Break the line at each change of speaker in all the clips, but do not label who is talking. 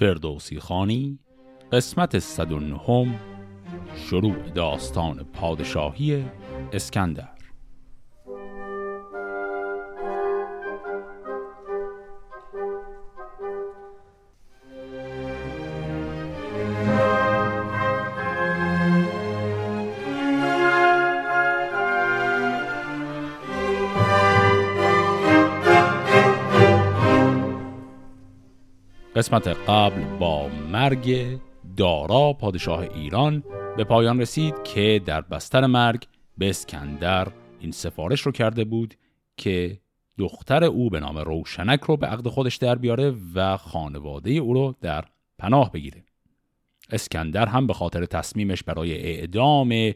فردوسی خانی قسمت 109 شروع داستان پادشاهی اسکندر. قسمت قبل با مرگ دارا پادشاه ایران به پایان رسید که در بستر مرگ به اسکندر این سفارش رو کرده بود که دختر او به نام روشنک رو به عقد خودش در بیاره و خانواده او رو در پناه بگیره. اسکندر هم به خاطر تصمیمش برای اعدام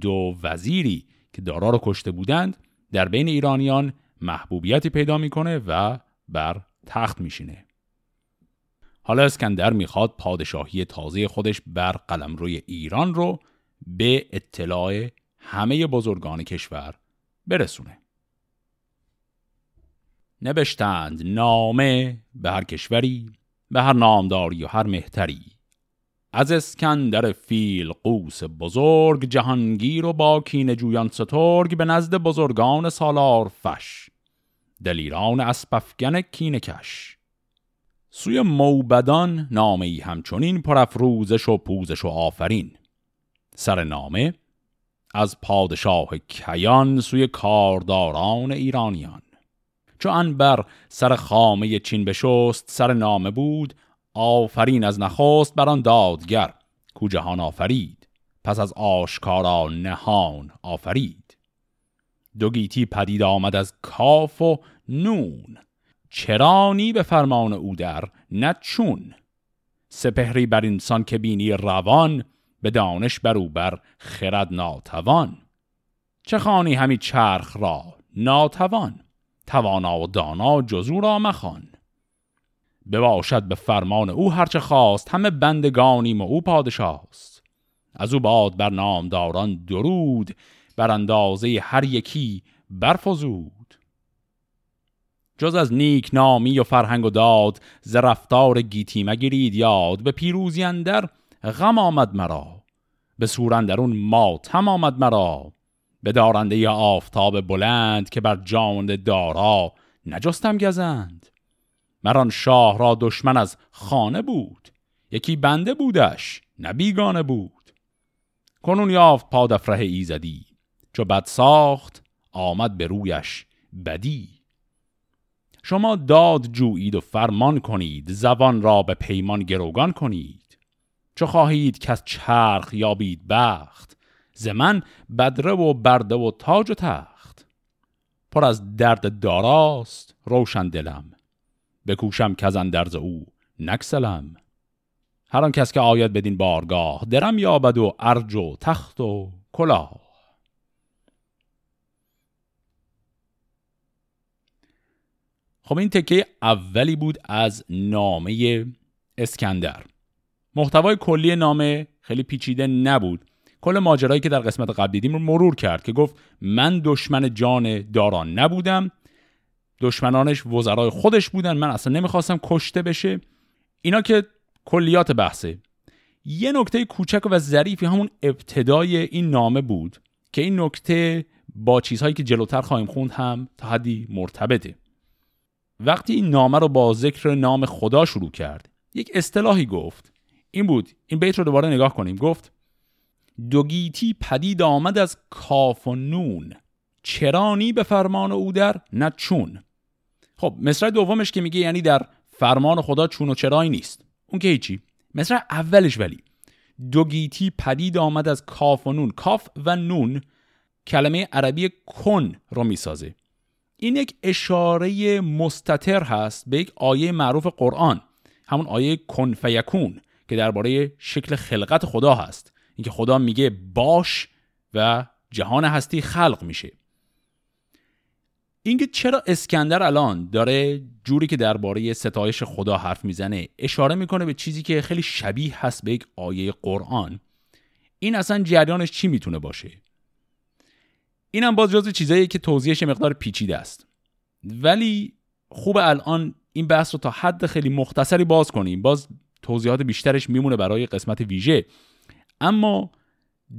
دو وزیری که دارا رو کشته بودند در بین ایرانیان محبوبیتی پیدا می‌کنه و بر تخت میشینه. حالا اسکندر می‌خواد پادشاهی تازه خودش بر قلمروی ایران رو به اطلاع همه بزرگان کشور برسونه. نوشتند نامه به هر کشوری به هر نامداری و هر مهتری. از اسکندر فیل قوس بزرگ جهانگیر و با کین جویان سترگ به نزد بزرگان سالار فش. دلیران اسپفگن کین کش. سوی موبدان نامه ای همچنین پرافروزش و پوزش و آفرین. سر نامه از پادشاه کیان سوی کارداران ایرانیان. چو انبر سر خامه چین بشست سر نامه بود آفرین از نخست بر آن دادگر کو جهان آفرید پس از آشکارا نهان آفرید. دو گیتی پدید آمد از کاف و نون. چرانی به فرمان او در نه چون. سپهری بر انسان که بینی روان به دانش بر او بر خرد ناتوان. چه خانی همی چرخ را ناتوان؟ توانا و دانا جزو را مخوان. بباشد به فرمان او هرچه خواست همه بندگانیم و او پادشاست. از او باد بر نامداران درود بر اندازه هر یکی برفزود. جز از نیک نامی و فرهنگ و داد ز رفتار گیتی مگیرید یاد. به پیروزی اندر غم آمد مرا به سورندرون ماتم آمد مرا. به دارنده آفتاب بلند که بر جان دارا نجستم گزند. مران شاه را دشمن از خانه بود یکی بنده بودش نبیگانه بود. کنون یافت پادفره ایزدی چو بد ساخت آمد به رویش بدی. شما داد جویید و فرمان کنید زبان را به پیمان گروگان کنید. چو خواهید که از چرخ یابید بخت ز من بدره و برده و تاج و تخت. پر از درد داراست روشن دلم. بکوشم که از اندرز او نکسلم. هر کس که آید بدین بارگاه درم یابد و ارج و تخت و کلاه. خب این تکه اولی بود از نامه اسکندر. محتوای کلی نامه خیلی پیچیده نبود. کل ماجرایی که در قسمت قبل دیدیم رو مرور کرد که گفت من دشمن جان داران نبودم دشمنانش وزرای خودش بودن من اصلا نمی‌خواستم کشته بشه. اینا که کلیات بحثه. یه نکته کوچک و ظریفی همون ابتدای این نامه بود که این نکته با چیزهایی که جلوتر خواهیم خوند هم تا حدی مرتبطه. وقتی این نامه رو با ذکر نام خدا شروع کرد یک اصطلاحی گفت. این بود. این بیت رو دوباره نگاه کنیم. گفت دوگیتی پدید آمد از کاف و نون. چرانی به فرمان او در نه چون؟ خب مصرع دومش که میگه یعنی در فرمان خدا چون و چرایی نیست. اون که هیچی. مصرع اولش ولی دوگیتی پدید آمد از کاف و نون. کاف و نون کلمه عربی کن رو می‌سازه. این یک اشاره مستتر هست به یک آیه معروف قرآن همون آیه کن فیکون که درباره شکل خلقت خدا هست. اینکه خدا میگه باش و جهان هستی خلق میشه. اینکه چرا اسکندر الان داره جوری که درباره ستایش خدا حرف می‌زنه اشاره می‌کنه به چیزی که خیلی شبیه هست به یک آیه قرآن. این اصلا جریانش چی می‌تونه باشه؟ اینم باز جزو چیزایی که توضیحش مقدار پیچیده است. ولی خوب الان این بحث رو تا حد خیلی مختصری باز کنیم. باز توضیحات بیشترش میمونه برای قسمت ویژه. اما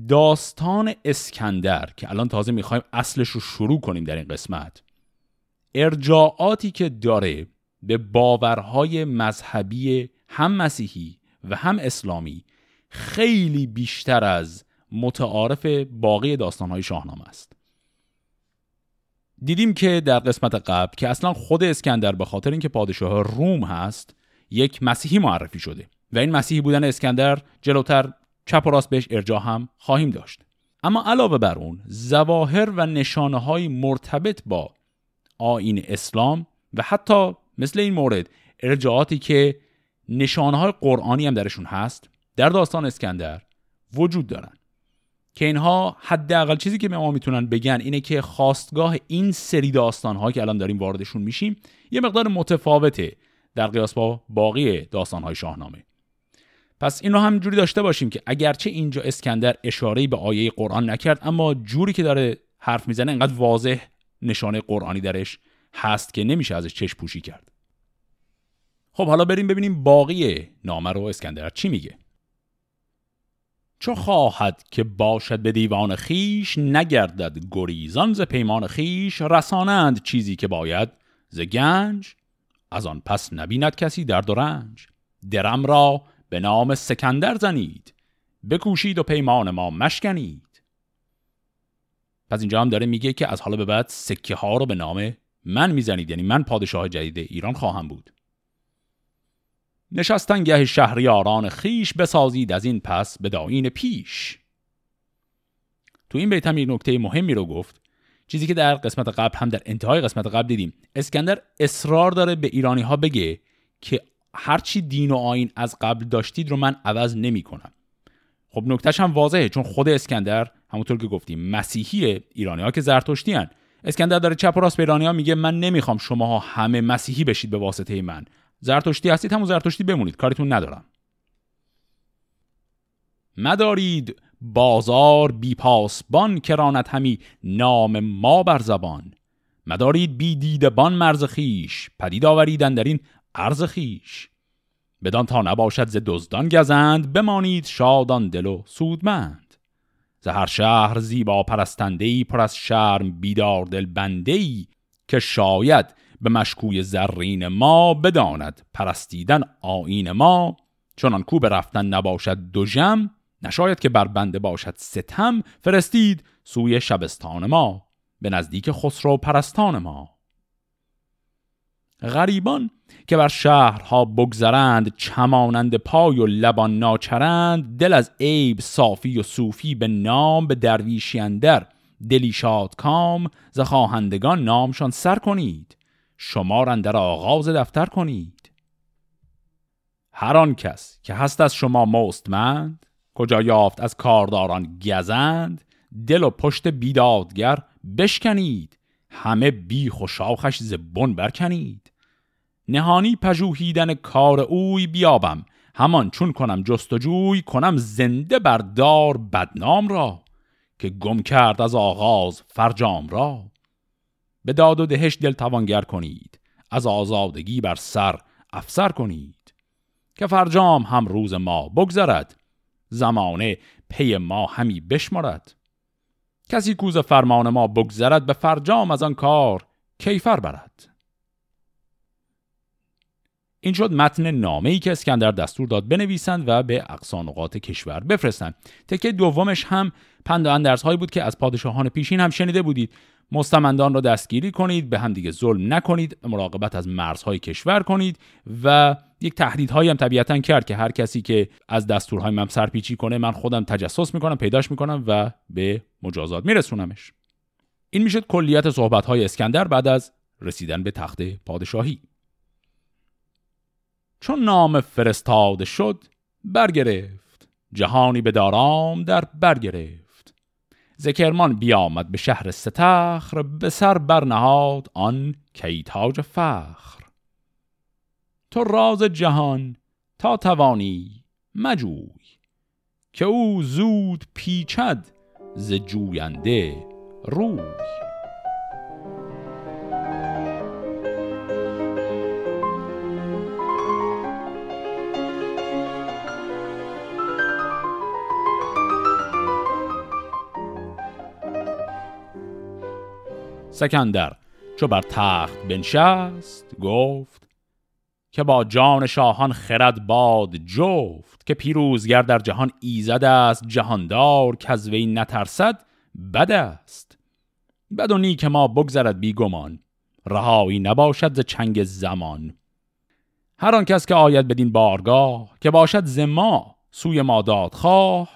داستان اسکندر که الان تازه می‌خوایم اصلش رو شروع کنیم در این قسمت ارجاعاتی که داره به باورهای مذهبی هم مسیحی و هم اسلامی خیلی بیشتر از متعارف باقی داستانهای شاهنامه است. دیدیم که در قسمت قبل که اصلا خود اسکندر به خاطر اینکه پادشاه روم هست یک مسیحی معرفی شده و این مسیحی بودن اسکندر جلوتر چپ و راست بهش ارجاع هم خواهیم داشت. اما علاوه بر اون زواهر و نشانه های مرتبط با آین اسلام و حتی مثل این مورد ارجاعاتی که نشانه های قرآنی هم درشون هست در داستان اسکندر وجود دارن. که اینها حداقل چیزی که به ما می‌تونن بگن اینه که خواستگاه این سری داستان که الان داریم واردشون میشیم یه مقدار متفاوته در قیاس با باقی داستان های شاهنامه. پس این رو هم جوری داشته باشیم که اگرچه اینجا اسکندر اشاره به آیه قرآن نکرد اما جوری که داره حرف می‌زنه انقدر واضح نشانه قرآنی درش هست که نمیشه ازش چشم پوشی کرد. خب حالا بریم ببینیم باقی نامه رو اسکندر چی میگه. چو خواهد که باشد به دیوان خیش نگردد گریزان ز پیمان خیش رسانند چیزی که باید ز گنج از آن پس نبیند کسی در و رنج. درم را به نام سکندر زنید بکوشید و پیمان ما مشکنید. پس اینجا هم داره میگه که از حالا به بعد سکه ها رو به نام من می‌زنید. یعنی من پادشاه جدید ایران خواهم بود. نشستن گه شهریاران خیش بسازید از این پس به داین پیش. تو این بیت هم یک نکته مهمی رو گفت. چیزی که در قسمت قبل هم در انتهای قسمت قبل دیدیم. اسکندر اصرار داره به ایرانی ها بگه که هرچی دین و آین از قبل داشتید رو من عوض نمی کنم خب نکتهش هم واضحه چون خود اسکندر همونطور که گفتیم مسیحی ایرانی ها که زرتشتی. اسکندر داره چپ و راست به ایرانی ها میگه من نمی‌خوام شماها همه مسیحی بشید به واسطه من. زرتشتی هستید همون زرتشتی بمونید. کارتون ندارم. مدارید بازار بی پاسبان کرانت همی نام ما بر زبان. مدارید بی دیدبان مرز خیش پدید آوریدن در این ارز خیش بدان تا نباشد ز دزدان گزند بمانید شادان دل و سودمند. ز هر شهر زیبا پرستنده ای پر از شرم بیدار دل بنده ای که شاید به مشکوی زرین ما بداند پرستیدن آین ما. چنان کو به رفتن نباشد دو جم نشاید که بر بنده باشد ستم فرستید سوی شبستان ما به نزدیک خسرو پرستان ما. غریبان که بر شهرها بگذرند چمانند پای و لبان ناچرند دل از عیب صافی و صوفی به نام به درویشی اندر دلی شاد کام ز خواهندگان نامشان سر کنید. شما در آغاز دفتر کنید. هر آن کس که هست از شما مستمند کجا یافت از کارداران گزند دل و پشت بیدادگر بشکنید همه بیخ و زبون برکنید. نهانی پژوهیدن کار اوی بیابم همان چون کنم جستجوی کنم زنده بر دار بدنام را که گم کرد از آغاز فرجام را. به داد و دهش دل توانگر کنید. از آزادگی بر سر افسر کنید. که فرجام هم روز ما بگذرد زمانه پی ما همی بشمارد. کسی کوز فرمان ما بگذرد به فرجام از آن کار کیفر برد. این شد متن نامه ای که اسکندر دستور داد بنویسند و به اقصانقات کشور بفرستند. تکه دومش هم پند و هایی بود که از پادشاهان پیشین هم شنیده بودید. مستمندان را دستگیری کنید به همدیگه ظلم نکنید مراقبت از مرزهای کشور کنید و یک تهدیدهایی هم طبیعتا کرد که هر کسی که از دستورهای من سرپیچی کنه من خودم تجسس می‌کنم پیداش می‌کنم و به مجازات میرسونمش. این می‌شد کلیت صحبتهای اسکندر بعد از رسیدن به تخت پادشاهی. چون نام فرستاده شد برگرفت. جهانی به دارام در برگرفت. زکرمان بیامد به شهر ستخر به سر برنهاد آن کیتاج فخر. تو راز جهان تا توانی مجوی که او زود پیچد ز جوینده روی. سکندر. چو بر تخت بنشست گفت که با جان شاهان خرد باد جفت که پیروزگر در جهان ایزد است جهاندار که از وی نترسد بد است. بد و نیک ما بگذرد بیگمان رهایی نباشد ز چنگ زمان. هر آن کس که آید بدین بارگاه که باشد ز ما سوی ما خواه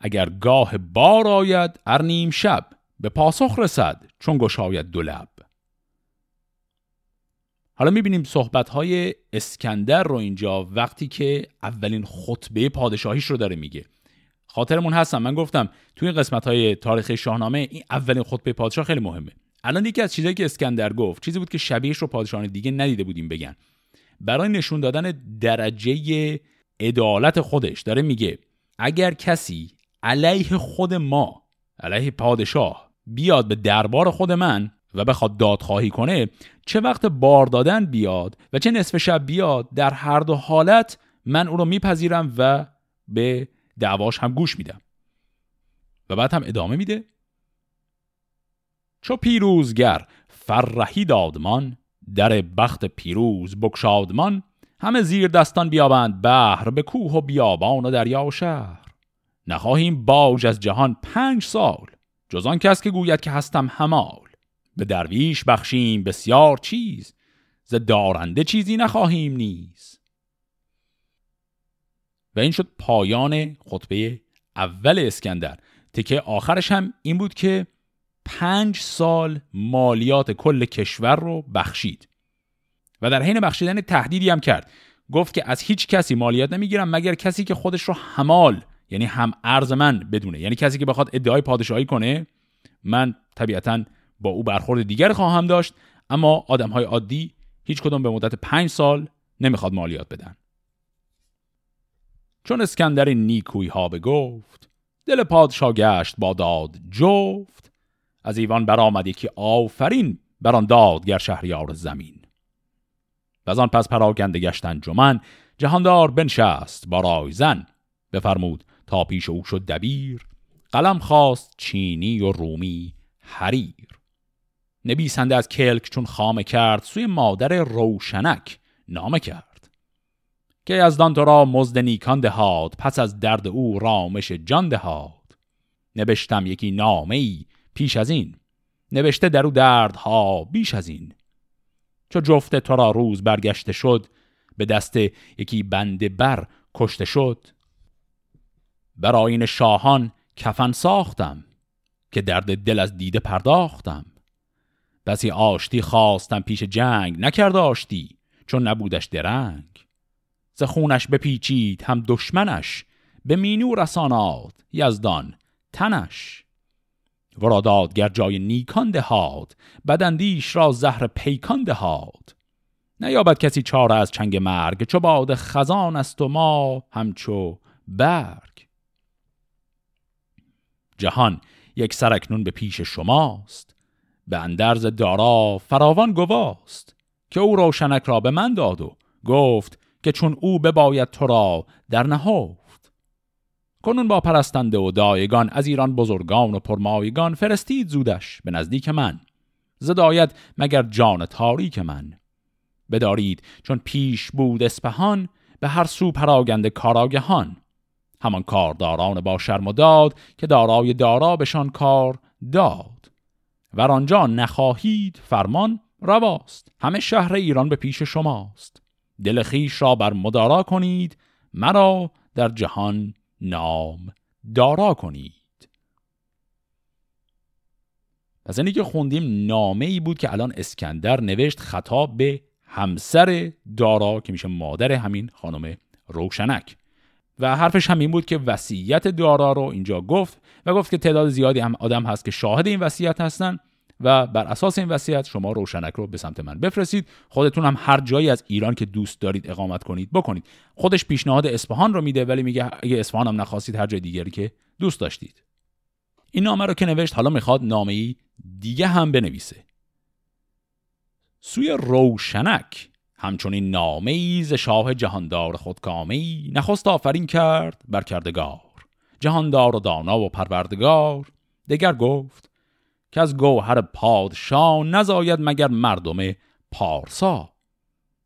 اگر گاه بار آید ار نیم شب به پاسخ رسد چون گشاید دو حالا می‌بینیم صحبت های اسکندر رو اینجا وقتی که اولین خطبه پادشاهیش رو داره میگه. خاطرمون هستم. من گفتم توی این قسمت های تاریخ شاهنامه این اولین خطبه پادشاه خیلی مهمه. الان یکی از چیزایی که اسکندر گفت چیزی بود که شبیهش رو پادشاهان دیگه ندیده بودیم بگن. برای نشون دادن درجه عدالت خودش داره میگه اگر کسی علیه خود ما علیه پادشاه بیاد به دربار خود من و بخواد دادخواهی کنه چه وقت بار دادن بیاد و چه نصف شب بیاد در هر دو حالت من او رو میپذیرم و به دعواش هم گوش میدم. و بعد هم ادامه میده. چو پیروزگر فرهی دادمان در بخت پیروز بکشادمان همه زیر دستان بیابند بحر به کوه و بیابان و دریا و شهر. نخواهیم باج از جهان پنج سال. جز کس که گوید که هستم همال به درویش بخشیم بسیار چیز. ز دارنده چیزی نخواهیم نیز. و این شد پایان خطبه اول اسکندر. تکه آخرش هم این بود که پنج سال مالیات کل کشور رو بخشید. و در حین بخشیدن تهدیدی هم کرد. گفت که از هیچ کسی مالیات نمی‌گیرم مگر کسی که خودش رو حمال یعنی هم ارز من بدونه. یعنی کسی که بخواد ادعای پادشاهی کنه من طبیعتا با او برخورد دیگر خواهم داشت اما آدم های عادی هیچ کدوم به مدت پنج سال نمی‌خواد مالیات بدن. چون اسکندر نیکوی ها بگفت دل پادشاه گشت با داد جفت. از ایوان برآمد یکی آفرین بر آن دادگر شهریار زمین. و از آن پس پراگنده گشتن جمن جهاندار بنشست با رایزن بفرمود تا پیش او شد دبیر قلم خواست چینی و رومی حریر. نبیسنده از کلک چون خامه کرد سوی مادر روشنک نامه کرد. که از تو را مزد نیکان دهاد پس از درد او رامش جان دهاد. نوشتم یکی نامه ای پیش از این نوشته در او دردها بیش از این. چو جفت تو را روز برگشته شد به دست یکی بنده بر کشته شد. بر آین شاهان کفن ساختم که درد دل از دیده پرداختم. بسی آشتی خواستم پیش جنگ نکرد آشتی چون نبودش درنگ. ز خونش بپیچید هم دشمنش به مینو رساناد یزدان تنش. ورا دادگر جای نیکان دهاد بدندیش را زهر پیکان دهاد. نیابد کسی چاره از چنگ مرگ چو باد خزان است و ما همچو برگ جهان یک سرکنون به پیش شماست. به اندرز دارا فراوان گواست که او روشنک را به من داد و گفت که چون او بباید تو را در نهفت. کنون با پرستنده و دایگان از ایران بزرگان و پرمایگان فرستید زودش به نزدیک من. زداید مگر جان تاریک من. بدارید چون پیش بود اسپهان به هر سو پراگنده کاراگهان. همان کارداران با شرم و داد که دارای دارا بشان کار داد. و آنجا نخواهید فرمان رواست. همه شهر ایران به پیش شماست. دل خیش را بر مدارا کنید مرا در جهان نام دارا کنید. پس اینی که خوندیم نامه ای بود که الان اسکندر نوشت خطاب به همسر دارا که میشه مادر همین خانم روشنک. و حرفش هم این بود که وصیت دارا رو اینجا گفت و گفت که تعداد زیادی هم آدم هست که شاهد این وصیت هستن و بر اساس این وصیت شما روشنک رو به سمت من بفرستید. خودتون هم هر جایی از ایران که دوست دارید اقامت کنید بکنید. خودش پیشنهاد اصفهان رو میده ولی میگه اگه اصفهان هم نخواستید هر جای دیگری که دوست داشتید. این نامه رو که نوشت حالا می‌خواد نامه ای دیگه هم بنویسه. سوی روشنک همچنین نامه ز شاه جهاندار خودکامه ای نخست آفرین کرد بر کردگار. جهاندار و دانا و پروردگار. دگر گفت که از گوهر پادشاه نزاید مگر مردم پارسا.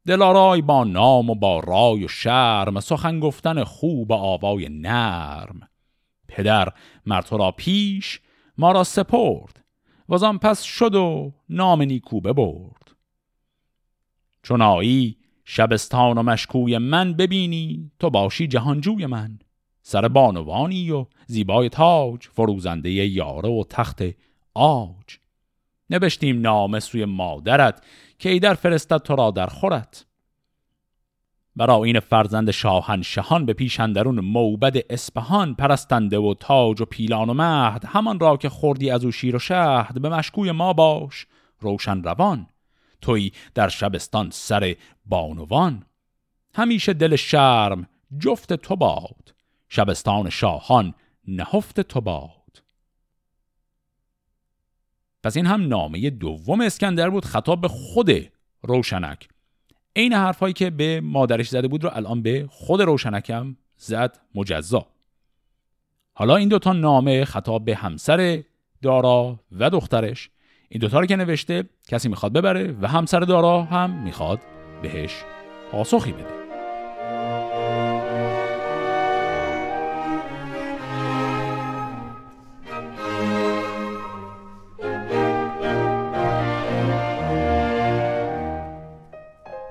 دلارای با نام و با رای و شرم سخن گفتن خوب آوای نرم. پدر مرتو را پیش ما را سپرد. و آن پس شد و نام نیکو ببرد. چون آیی شبستان و مشکوی من ببینی تو باشی جهانجوی من. سر بانوانی و زیبای تاج فروزنده یاره و تخت آج. نوشتیم نامه سوی مادرت که ای در فرستد تو را در خورت. برا این فرزند شاهنشهان به پیشندرون موبد اسپهان پرستنده و تاج و پیلان و مهد همان را که خوردی از او شیر و شهد به مشکوی ما باش روشن روان. توی در شبستان سر بانوان. همیشه دل شرم جفت تو باد. شبستان شاهان نهفت تو باد. پس این هم نامه دوم اسکندر بود خطاب به خود روشنک. عین حرفایی که به مادرش زده بود رو الان به خود روشنکم زد مجزا. حالا این دوتا نامه خطاب به همسر دارا و دخترش. این دوتا رو که نوشته کسی می‌خواد ببره و همسر دارا هم می‌خواد بهش پاسخی بده.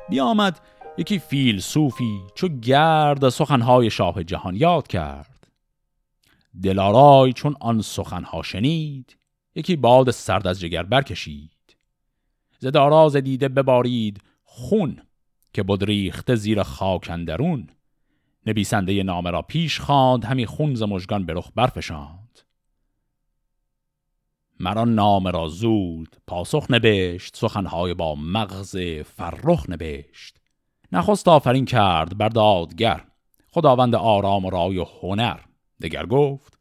بیامد یکی فیلسوفی چو گرد سخنهای شاه جهان یاد کرد. دلارای چون آن سخنها شنید یکی باد سرد از جگر برکشید. ز داراز دیده ببارید خون که بود ریخته زیر خاک اندرون. نویسنده نامه را پیش خواند همی خون ز مژگان به رخ برفشاند. مرا نامه را زود پاسخ نبشت سخنهای با مغز فرخ نبشت. نخست آفرین کرد بر دادگر. خداوند آرام و رای و هنر. دگر گفت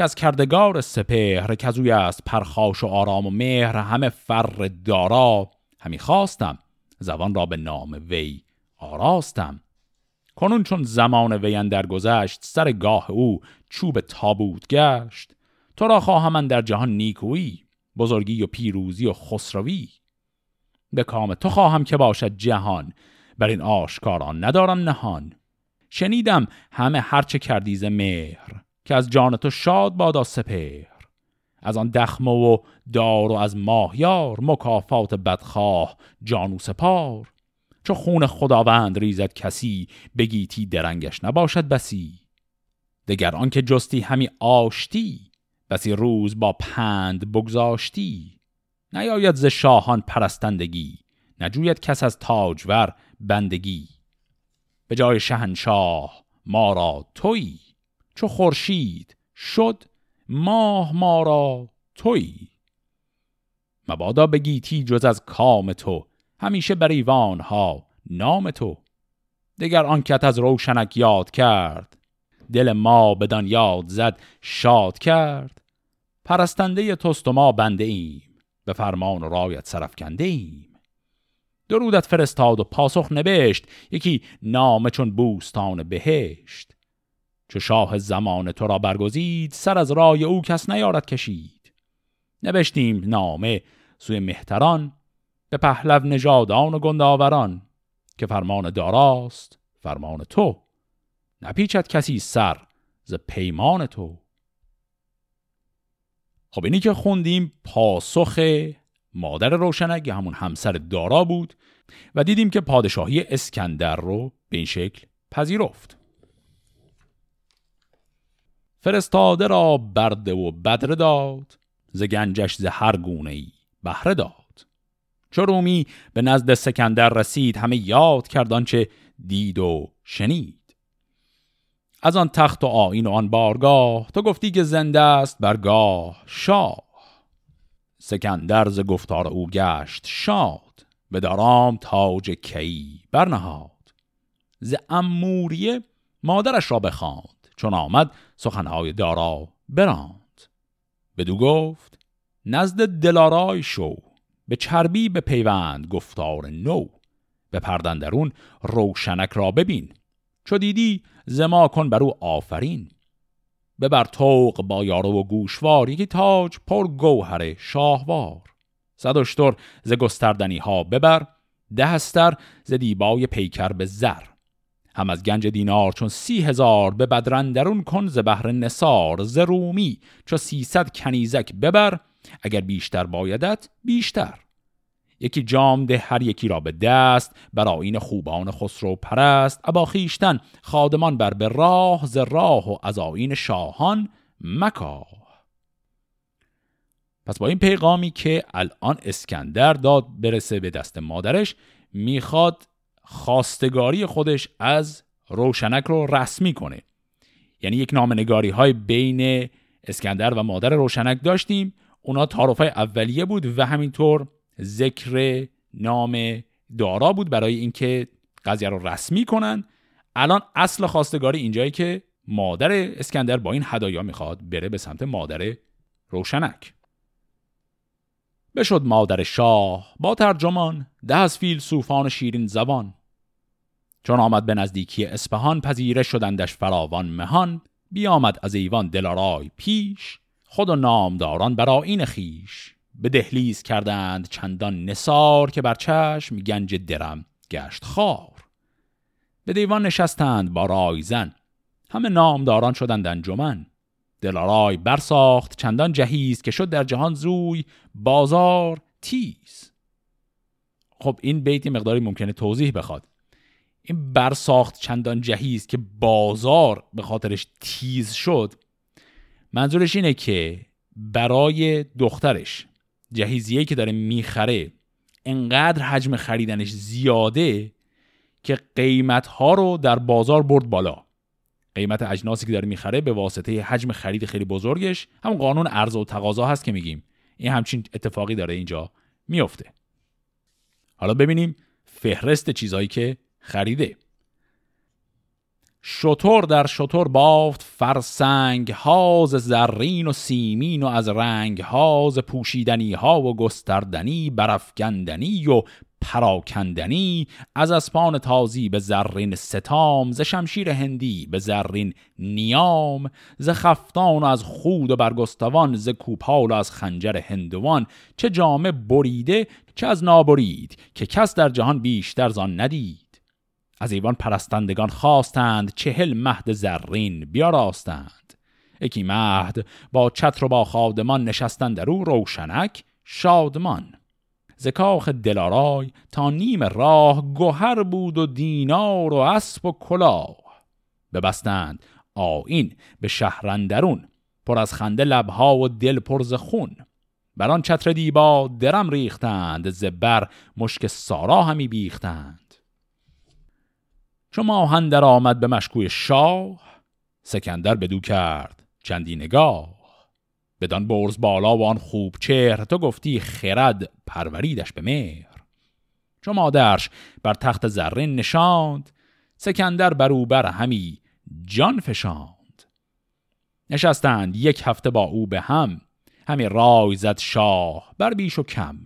که از کردگار سپهر که اوی است پرخاش و آرام و مهر همه فر دارا همی خواستم زبان را به نام وی آراستم. کنون چون زمان وی اندر گذشت سر گاه او چوب تابوت گشت. تو را خواهم در جهان نیکویی بزرگی و پیروزی و خسروی. به کام تو خواهم که باشد جهان بر این آشکاران ندارم نهان. شنیدم همه هرچه کردیز مهر. که از جان تو شاد بادا سپهر. از آن دخمه و دار و از ماهیار مکافات بدخواه جانو سپار. چو خون خداوند ریزد کسی بگیتی درنگش نباشد بسی. دگر آنکه جستی همی آشتی بسی روز با پند بگذاشتی. نیاید ز شاهان پرستندگی نجوید کس از تاجور بندگی. به جای شهنشاه ما را تویی چو خورشید شد ماه ما را تویی مبادا بگیتی جز از کام تو همیشه بر ایوان ها نام تو. دگر آنکت از روشنک یاد کرد دل ما بدان یاد زد شاد کرد. پرستنده توست و ما بنده ایم به فرمان و رایت سرفکنده ایم. درودت فرستاد و پاسخ نبشت یکی نامه چون بوستان بهشت. چو شاه زمان تو را برگزید سر از رای او کس نیارد کشید. نوشتیم نامه سوی مهتران به پهلو نژادان و گنداوران که فرمان داراست فرمان تو. نپیچد کسی سر ز پیمان تو. خب اینی که خوندیم پاسخ مادر روشنک همون همسر دارا بود و دیدیم که پادشاهی اسکندر رو به این شکل پذیرفت. فرستاده را برده و بدره داد ز گنجش ز هر گونه ای بهره داد. چو رومی به نزد سکندر رسید همه یاد کردان چه دید و شنید. از آن تخت و آین و آن بارگاه تو گفتی که زنده است برگاه شاه. سکندر ز گفتار او گشت شاد به دارام تاج کی برنهاد. ز اموریه مادرش را بخواند. چون آمد سخنهای دارا براند. بدو گفت نزد دلارای شو. به چربی به پیوند گفتار نو. به پردندرون روشنک را ببین. چو دیدی زما کن بر او آفرین. ببر توق با یارو و گوشوار یکی تاج پر گوهر شاهوار. صد ز گستردنی ها ببر ده استر ز دیبای پیکر به زر. هم از گنج دینار چون سی هزار به بدرندرون کن ز بهر نسار ز رومی چو سیصد کنیزک ببر اگر بیشتر بایدت بیشتر. یکی جام ده هر یکی را به دست بر آین خوبان خسرو پرست. ابا خیشتن خادمان بر به راه ز راه و از آین شاهان مکاه پس با این پیغامی که الان اسکندر داد برسه به دست مادرش می‌خواد خواستگاری خودش از روشنک رو رسمی کنه. یعنی یک نامنگاری های بین اسکندر و مادر روشنک داشتیم. اونا تعارف اولیه بود و همینطور ذکر نام دارا بود برای اینکه قضیه رو رسمی کنن. الان اصل خواستگاری اینجایی که مادر اسکندر با این هدایا می‌خواد بره به سمت مادر روشنک. بشد مادر شاه با ترجمان ده از فیل صوفان شیرین زبان. چون آمد به نزدیکی اسپهان پذیره شدندش فراوان مهان بیامد از ایوان دلارای پیش خود و نامداران برا این خیش. به دهلیز کردند چندان نسار که بر چشم گنج درم گشت خار. به دیوان نشستند با رایزن همه نامداران شدند انجمن. دلارای برساخت چندان جهیز که شد در جهان زوی بازار تیز. خب این بیتی مقداری ممکنه توضیح بخواد. این برساخت چندان جهیز که بازار به خاطرش تیز شد. منظورش اینه که برای دخترش جهیزیه که داره می‌خره انقدر حجم خریدنش زیاده که قیمت ها رو در بازار برد بالا. قیمت اجناسی که داره می‌خره به واسطه حجم خرید خیلی بزرگش همون قانون عرضه و تقاضا هست که میگیم. این همچین اتفاقی داره اینجا میفته حالا ببینیم فهرست چیزهایی که خریده. شطور در شطور بافت فرسنگ هاز زرین و سیمین و از رنگ هاز پوشیدنی ها و گستردنی برافکندنی و پراکندنی از اسپان تازی به زرین ستام ز شمشیر هندی به زرین نیام ز خفتان و از خود و برگستوان ز کوپال و از خنجر هندوان چه جامه بریده چه از نابرید که کس در جهان بیشتر زان ندید. از ایوان پرستندگان خواستند چهل مهد زرین بیاراستند. یکی مهد با چتر و با خادمان نشستند در او روشنک شادمان. زکاخ دلارای تا نیم راه گوهر بود و دینار و اسب و کلاه. ببستند آین به شهرندرون پر از خنده لبها و دل پر ز خون. بر چتر دیبا درم ریختند زبر مشک سارا همی بیختند. چو ماهن در آمد به مشکوی شاه سکندر بدو کرد چندی نگاه. بدان برز بالا و آن خوب چهر تو گفتی خرد پروریدش به مهر. چو مادرش بر تخت زرین نشاند سکندر بر او بر همی جان فشاند. نشستند یک هفته با او به هم همی رای زد شاه بر بیش و کم.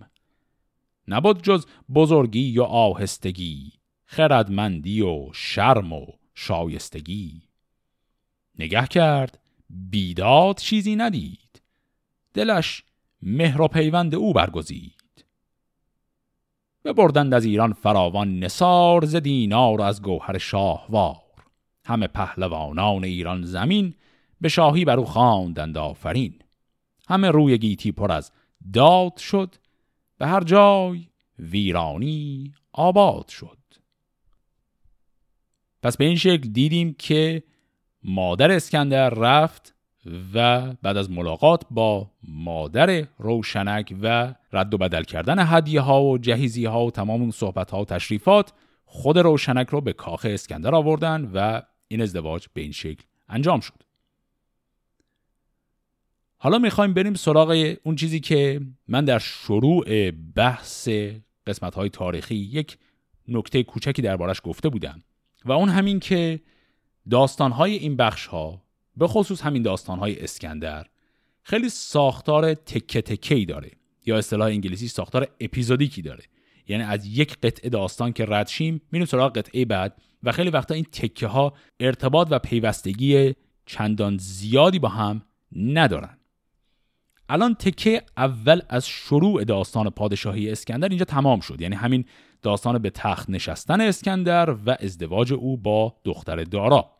نبود جز بزرگی و آهستگی خردمندی و شرم و شایستگی. نگه کرد بیداد چیزی ندید. دلش مهر و پیوند او برگزید. ببردند از ایران فراوان نصار ز دینار از گوهر شاهوار. همه پهلوانان ایران زمین به شاهی بر او خواندند آفرین. همه روی گیتی پر از داد شد به هر جای ویرانی آباد شد. پس به این شکل دیدیم که مادر اسکندر رفت و بعد از ملاقات با مادر روشنک و رد و بدل کردن هدیه ها و جهیزی ها و تمام اون صحبت ها و تشریفات خود روشنک رو به کاخ اسکندر آوردن و این ازدواج به این شکل انجام شد. حالا می‌خوایم بریم سراغ اون چیزی که من در شروع بحث قسمت های تاریخی یک نکته کوچکی دربارش گفته بودم. و اون همین که داستانهای این بخش ها به خصوص همین داستانهای اسکندر خیلی ساختار تکه تکه داره. یا اصطلاح انگلیسی ساختار اپیزودیکی داره. یعنی از یک قطعه داستان که ردشیم میریم سراغ قطعه بعد و خیلی وقتا این تکه ها ارتباط و پیوستگی چندان زیادی با هم ندارن. الان تکه اول از شروع داستان پادشاهی اسکندر اینجا تمام شد. یعنی همین داستان به تخت نشستن اسکندر و ازدواج او با دختر دارا.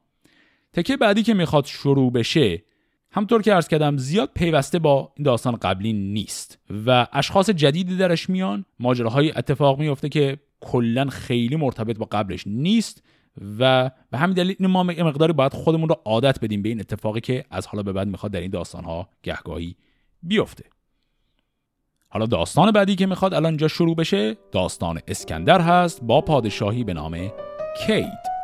تکه بعدی که می‌خواد شروع بشه همطور که ارز کردم زیاد پیوسته با این داستان قبلی نیست و اشخاص جدیدی درش میان. ماجراهای اتفاق میفته که کلا خیلی مرتبط با قبلش نیست و به همین دلیل ما مقداری باید خودمون رو عادت بدیم به این اتفاقی که از حالا به بعد می‌خواد در این داستانها گهگاهی بیفته. حالا داستان بعدی که می‌خواد الان جا شروع بشه داستان اسکندر هست با پادشاهی به نام کید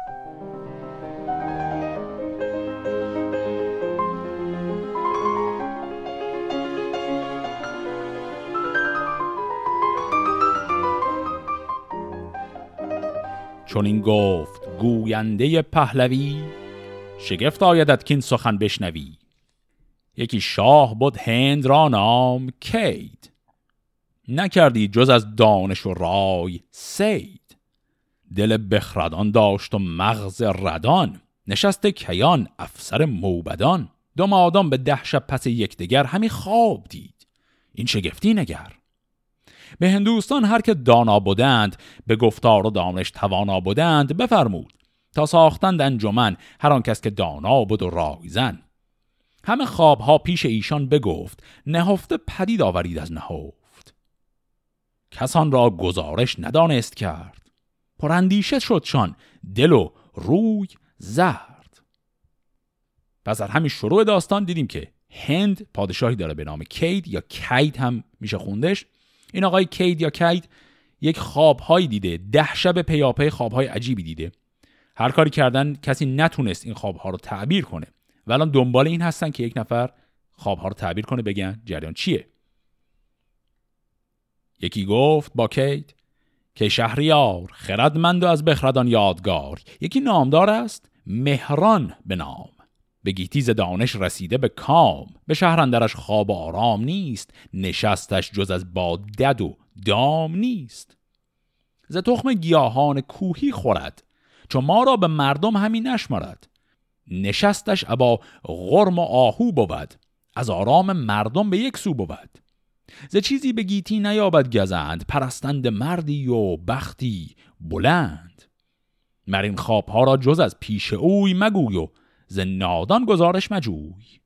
چون این گفت گوینده پهلوی شگفت آیدد کین سخن بشنوی. یکی شاه بود هند را نام کید. نکردی جز از دانش و رای سید دل بخردان داشت و مغز ردان. نشست کیان افسر موبدان. دو مادام به ده شب پس یکدیگر همی خواب دید. این شگفتی نگر. به هندوستان هر که دانا بودند به گفتار و دانش توانا بودند بفرمود تا ساختند انجمن هر آن کس که دانا بود و رایزن همه خوابها پیش ایشان بگفت نهفته پدید آورید از نهفت. کسان را گزارش ندانست کرد. پراندیشه شدشان دل و روی زرد. پس در همین شروع داستان دیدیم که هند پادشاهی داره به نام کید یا کید هم میشه خوندش. این آقای کید یا کید یک خوابهایی دیده ده شب پیاپی خوابهای عجیبی دیده. هر کاری کردن کسی نتونست این خوابها رو تعبیر کنه. و الان دنبال این هستن که یک نفر خوابها رو تعبیر کنه بگن جریان چیه. یکی گفت با کید که شهریار خردمند و از بخردان یادگار یکی نامدار است مهران به نام. به گیتیز دانش رسیده به کام به شهرندرش خواب آرام نیست نشستش جز از با دد و دام نیست. ز تخم گیاهان کوهی خورد چون ما را به مردم همین نشمرد نشستش ابا غرم و آهو بود. از آرام مردم به یک سو بود. ز چیزی به گیتی نیابد گزند. پرستند مردی و بختی بلند. مرین خوابها را جز از پیش اوی مگوی و ز نادان گزارش مجوی.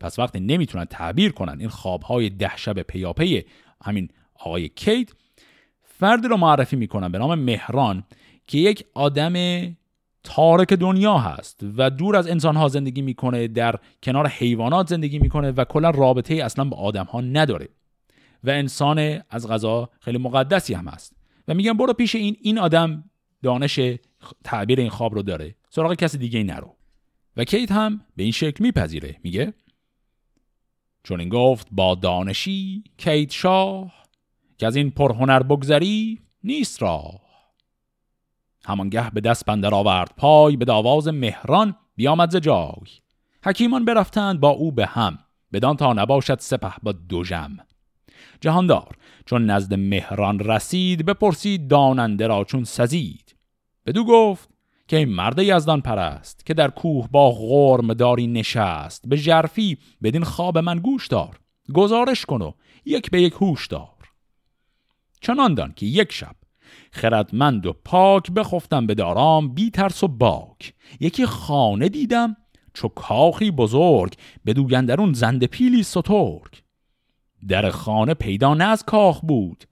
پس وقتی نمی‌تونن تعبیر کنن این خوابهای ده شب پیاپی همین آقای کید فردی رو معرفی می‌کنن به نام مهران که یک آدم تارک دنیا هست و دور از انسان ها زندگی می‌کنه در کنار حیوانات زندگی می‌کنه و کلا رابطه اصلا با آدم ها نداره. و انسان از غذا خیلی مقدسی هم هست. و میگن برو پیش این این آدم دانش تعبیر این خواب رو داره. سراغ کسی دیگه نرو. و کیت هم به این شکل میپذیره. میگه چون این گفت با دانشی کیت شاه که از این پرهنر بگذری نیست راه. همانگه به دست بندر آورد. پای به داواز مهران بیامد ز جای. حکیمان برفتند با او به هم. بدان تا نباشد سپه با دو جم جهاندار چون نزد مهران رسید بپرسید داننده را چون سزید. بدو گفت که این مرد یزدان پرست که در کوه با غرم داری نشست به جرفی بدین خواب من گوش دار. گزارش کن و یک به یک هوش دار. چنان دان که یک شب خردمند و پاک بخفتم به دارام بی ترس و باک. یکی خانه دیدم چو کاخی بزرگ به دوگندرون زنده پیلی سترگ. در خانه پیدا نه از کاخ بود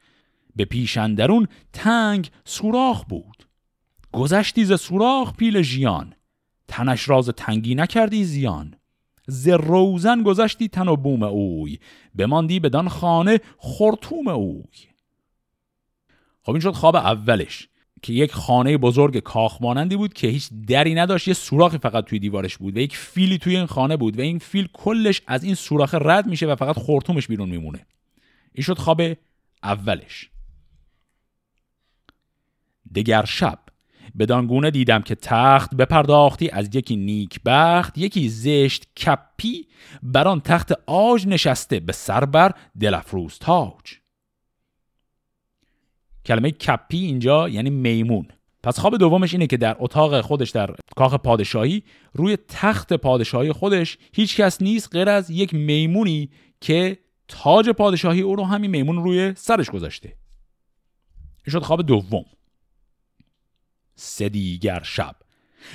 به پیشندرون تنگ سوراخ بود. گذشتی ز سوراخ پیل ژیان تنش راز تنگی نکردی زیان. ز روزن گذشتی تن و بوم اوی بماندی بدان خانه خورتوم اوی. خب این شد خواب اولش که یک خانه بزرگ کاخ مانندی بود که هیچ دری نداشت یه سوراخی فقط توی دیوارش بود و یک فیلی توی این خانه بود و این فیل کلش از این سوراخ رد میشه و فقط خورتومش بیرون میمونه. این شد خواب اولش. دگر شب بدانگونه دیدم که تخت بپرداختی از یکی نیک بخت یکی زشت کپی بر آن تخت آج نشسته به سربر دلفروز تاج. کلمه کپی اینجا یعنی میمون. پس خواب دومش اینه که در اتاق خودش در کاخ پادشاهی روی تخت پادشاهی خودش هیچ کس نیست غیر از یک میمونی که تاج پادشاهی او رو همین میمون روی سرش گذاشته. این شد خواب دوم. سه دیگر شب.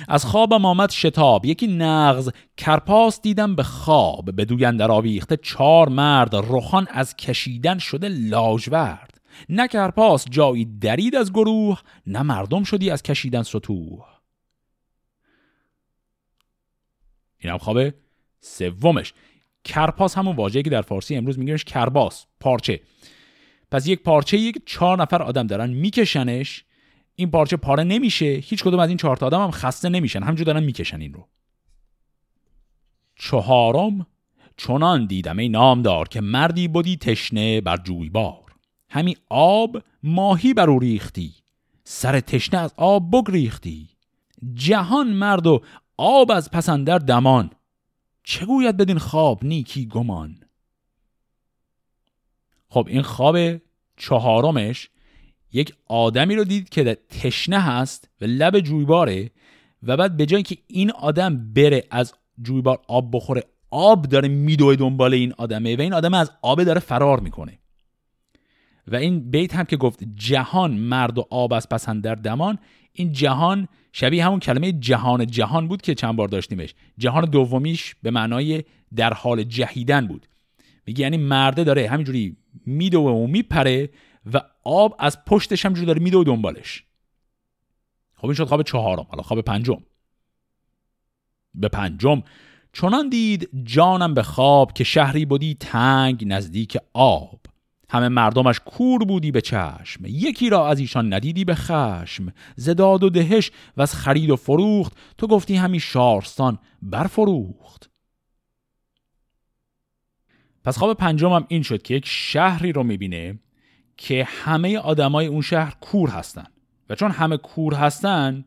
از خوابم آمد شتاب. یکی نغز کرپاس دیدم به خواب. به در آویخته چهار مرد. رخان از کشیدن شده لاجورد. نه کرپاس جایی درید از گروه نه مردم شدی از کشیدن سطوح. این هم خوابه سومش. کرپاس همون واژه‌ای که در فارسی امروز میگیمش کرباس پارچه. پس یک پارچه یک چهار نفر آدم دارن میکشنش. این پارچه پاره نمیشه. هیچ کدوم از این چهار تا آدم هم خسته نمیشن. همجور دارن می‌کشن این رو. چهارم چنان دیدم ای نامدار که مردی بودی تشنه بر جویبار. همی آب ماهی بر او ریختی. سر تشنه از آب بگریختی. جهان مرد و آب از پسندر دمان. چه گوید بدین خواب نیکی گمان؟ خب این خواب چهارمش یک آدمی رو دید که تشنه هست و لب جویباره و بعد به جای که این آدم بره از جویبار آب بخوره آب داره میدوه دنبال این آدمه و این آدم از آب داره فرار می‌کنه. و این بیت هم که گفت جهان مرد و آب از پسندر دمان این جهان شبیه همون کلمه جهان جهان بود که چند بار داشتیمش. جهان دومیش به معنای در حال جهیدن بود. میگه یعنی مرده داره همینجوری میدوه و میپره و آب از پشتش همینجوری داره میدوه دنبالش. خب این شد خواب چهارم حالا خواب پنجم. به پنجم چنان دید جانم به خواب که شهری بودی تنگ نزدیک آب. همه مردمش کور بودی به چشم. یکی را از ایشان ندیدی به خشم. زداد و دهش و از خرید و فروخت. تو گفتی همی شارستان برفروخت. پس خواب پنجم هم این شد که یک شهری رو می‌بینه که همه آدمای اون شهر کور هستن. و چون همه کور هستن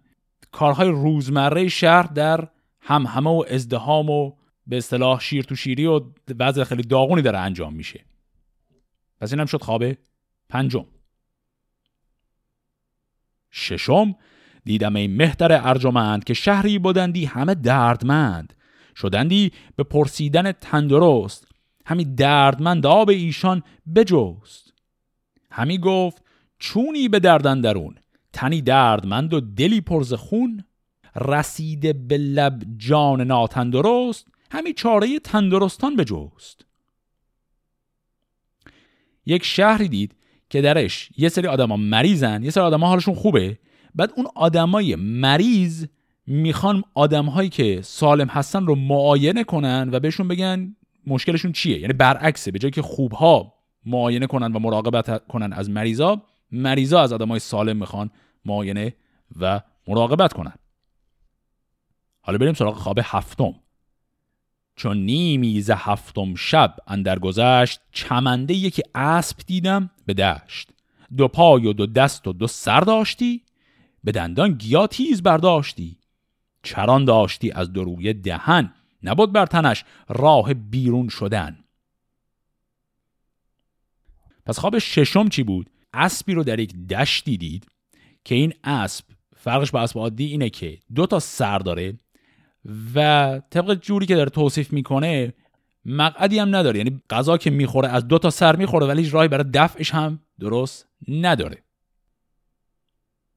کارهای روزمره شهر در هم همه و ازدهام و به اصطلاح شیر تو شیری و وضع خیلی داغونی داره انجام میشه. پس اینم شد خواب پنجم. ششم دیدم این مهتر ارجمند که شهری بودندی همه دردمند. شدندی به پرسیدن تندرست همی دردمند آب ایشان بجوست همی گفت چونی به دردن درون تنی دردمند و دلی پرز خون. رسیده به لب جان ناتندرست همی چاره تندرستان بجوست یک شهری دید که درش یه سری آدما مریضن یه سری آدما حالشون خوبه. بعد اون آدمای مریض می‌خوان آدمهایی که سالم هستن رو معاینه کنن و بهشون بگن مشکلشون چیه. یعنی برعکسه به جای که خوبها معاینه کنن و مراقبت کنن از مریضا مریضا از آدمای سالم می‌خوان معاینه و مراقبت کنن. حالا بریم سراغ خواب هفتم. چون نیمی ز هفتم شب اندر گذشت چمنده یکی اسب دیدم به دشت. دو پای و دو دست و دو سر داشتی به دندان گیا تیز برداشتی. چران داشتی از دروی دهن نبود بر تنش راه بیرون شدن. پس خواب ششم چی بود؟ اسبی رو در یک دشتی دید که این اسب فرقش با اسب عادی اینه که دو تا سر داره و طبق جوری که داره توصیف می‌کنه مقعدی هم نداره. یعنی غذا که می‌خوره از دو تا سر می‌خوره ولی راهی برای دفعش هم درست نداره.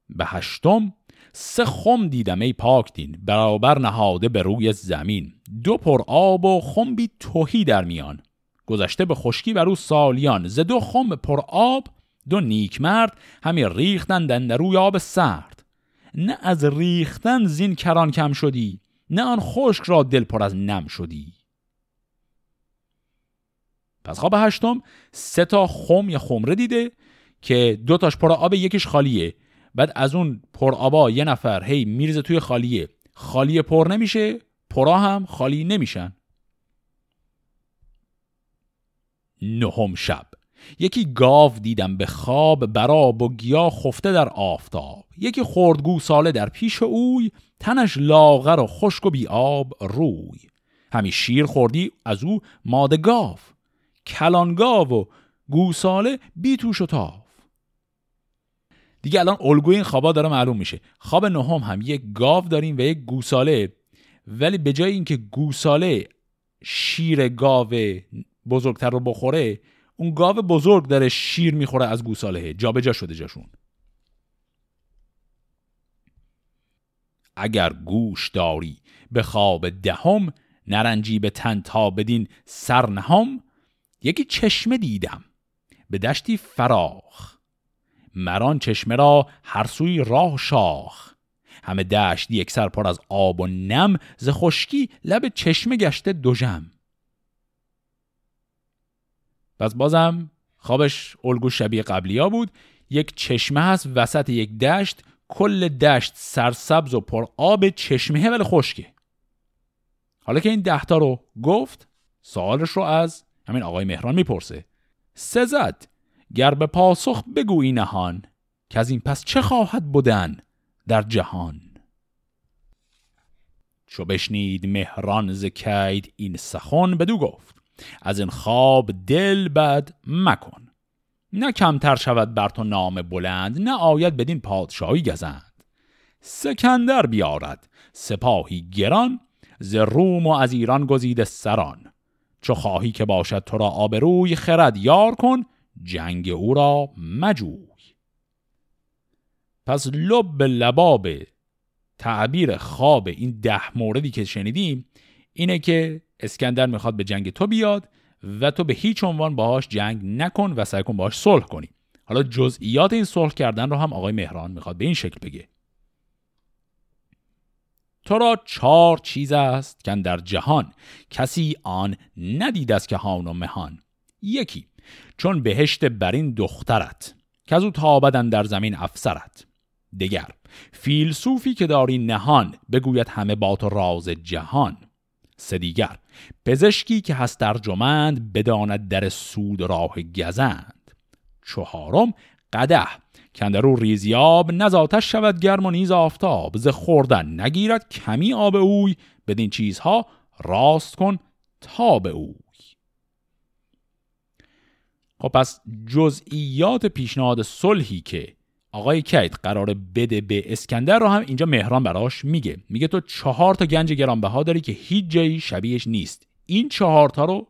به هشتم سه خم دیدم ای پاک دین برابر نهاده به روی زمین. دو پر آب و خمبی توهی در میان. گذشته به خشکی و رو سالیان. ز دو خم پر آب دو نیک مرد همی ریختن در روی آب سرد. نه از ریختن زین کران کم شدی نه آن خشک را دل پر از نم شدی. پس خواب هشتم سه تا خم یا خمره دیده که دو تاش پر آب یکیش خالیه. بعد از اون پر آبا یه نفر هی میرزه توی خالیه. خالیه پر نمیشه پرا هم خالی نمیشن. نهم شب. یکی گاو دیدم به خواب براب و گیا خفته در آفتاب. یکی خردگو ساله در پیش اوی تنش لاغر و خشک و بی آب روی. همی شیر خوردی از او ماده گاو. کلان گاو و گوساله بی توش و تاف دیگه الان الگوی این خوابا داره معلوم میشه. خواب نهم هم یک گاو داریم و یک گوساله ولی به جای اینکه گوساله شیر گاو بزرگتر رو بخوره اون گاو بزرگ داره شیر می‌خوره از گوساله. جابجا شده جاشون. اگر گوش داری به خواب دهم نرنجی به تن تا بدین سرنهم یکی چشمه دیدم به دشتی فراخ. مران چشمه را هر سوی راه شاخ. همه دشت یک سر پر از آب و نم ز خشکی لب چشمه گشته دوژم پس بازم خوابش الگو شبیه قبلیا بود. یک چشمه هست وسط یک دشت. کل دشت سرسبز و پر آب چشمه ولی خشکه. حالا که این دهتا رو گفت سوالش رو از همین آقای مهران می‌پرسه. سزد گر به پاسخ بگویی نهان که از این پس چه خواهد بودن در جهان؟ چو بشنید مهران ز کید این سخن بدو گفت. از این خواب دل بد مکن. نه کمتر شود بر تو نام بلند نه آید بدین پادشاهی گزند. سکندر بیارد سپاهی گران ز روم و از ایران گزیده سران. چو خواهی که باشد تو را آبروی خرد یار کن جنگ او را مجوی. پس لب لباب تعبیر خواب این ده موردی که شنیدیم اینه که اسکندر می‌خواد به جنگ تو بیاد و تو به هیچ عنوان باهاش جنگ نکن و سعی کن باهاش صلح کنی. حالا جزئیات این صلح کردن رو هم آقای مهران می‌خواد به این شکل بگه. تو را چهار چیز است که در جهان کسی آن ندید از که هان و مهان. یکی چون بهشت برین دخترت که از او تابدن در زمین افسرت. دگر فیلسوفی که داری نهان بگوید همه با تو راز جهان. سه دیگر. پزشکی که هست در جمند بداند در سود راه گزند. چهارم قده کندرو ریزیاب نزاتش شود گرم و نیز آفتاب. ز خوردن نگیرد کمی آب اوی. بدین چیزها راست کن تاب اوی. خب پس جزئیات پیشنهاد صلحی که آقای کیت قرار بده به اسکندر رو هم اینجا مهران براش میگه. میگه تو چهار تا گنج گرانبها داری که هیچ جایی شبیهش نیست. این چهار تا رو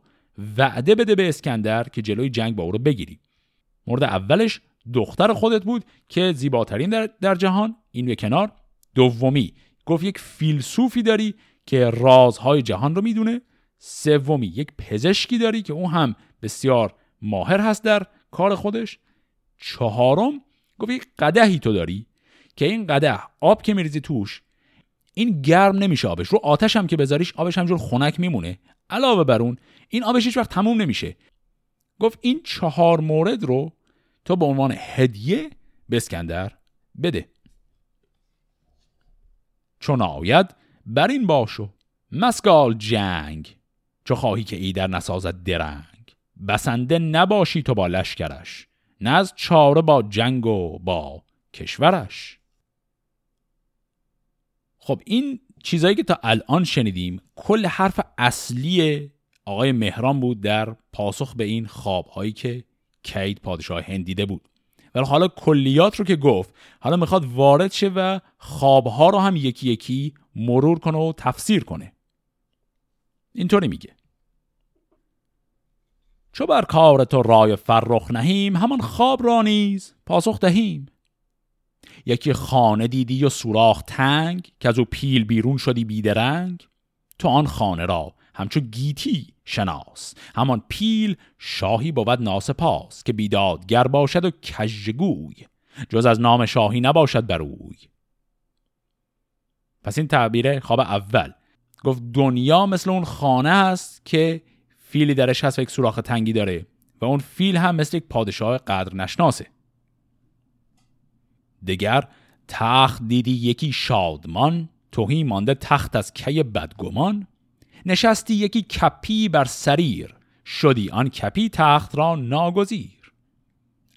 وعده بده به اسکندر که جلوی جنگ با او رو بگیری. مورد اولش دختر خودت بود که زیباترین در, در جهان. این به کنار. دومی گفت یک فیلسوفی داری که رازهای جهان رو می‌دونه. سومی یک پزشکی داری که اون هم بسیار ماهر هست در کار خودش. چهارم گفت یک قدهی تو داری؟ که این قده آب که میریزی توش این گرم نمیشه آبش. رو آتش هم که بذاریش آبش همجور خنک میمونه. علاوه بر اون این آبش هیچ وقت تموم نمیشه. گفت این چهار مورد رو تو به عنوان هدیه به اسکندر بده. چون آید بر این باشو مسگال جنگ چو خواهی که ایدر نسازد درنگ. بسنده نباشی تو با لشکرش. نه از چاره با جنگ و با کشورش. خب این چیزایی که تا الان شنیدیم کل حرف اصلی آقای مهران بود در پاسخ به این خوابهایی که کید پادشاه هند دیده بود. ولی حالا کلیات رو که گفت حالا می‌خواد وارد شه و خوابها رو هم یکی یکی مرور کنه و تفسیر کنه. اینطوری میگه. چو بر کار تو رای فرخ نهیم همان خواب را نیز پاسخ دهیم. یکی خانه دیدی و سوراخ تنگ که از او پیل بیرون شدی بیدرنگ تو آن خانه را همچو گیتی شناس همان پیل شاهی بود ناسپاس که بیدادگر باشد و کژگوی جز از نام شاهی نباشد بروی پس این تعبیره خواب اول. گفت دنیا مثل اون خانه است که فیلی درش هست و یک سوراخ تنگی داره و اون فیل هم مثل یک پادشاه قدر نشناسه دگر تخت دیدی یکی شادمان توهی مانده تخت از کی بدگمان؟ نشستی یکی کپی بر سریر شدی آن کپی تخت را ناگزیر.